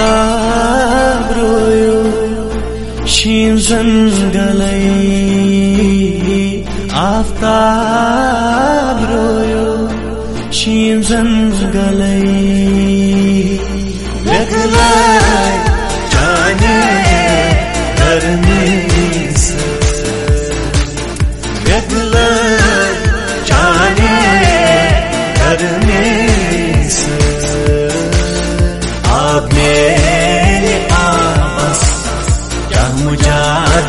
sabroyu shinzangalai aftabroyu shinzangalai beklay tane dermisin beklay अब मेरे पास क्या मुजादा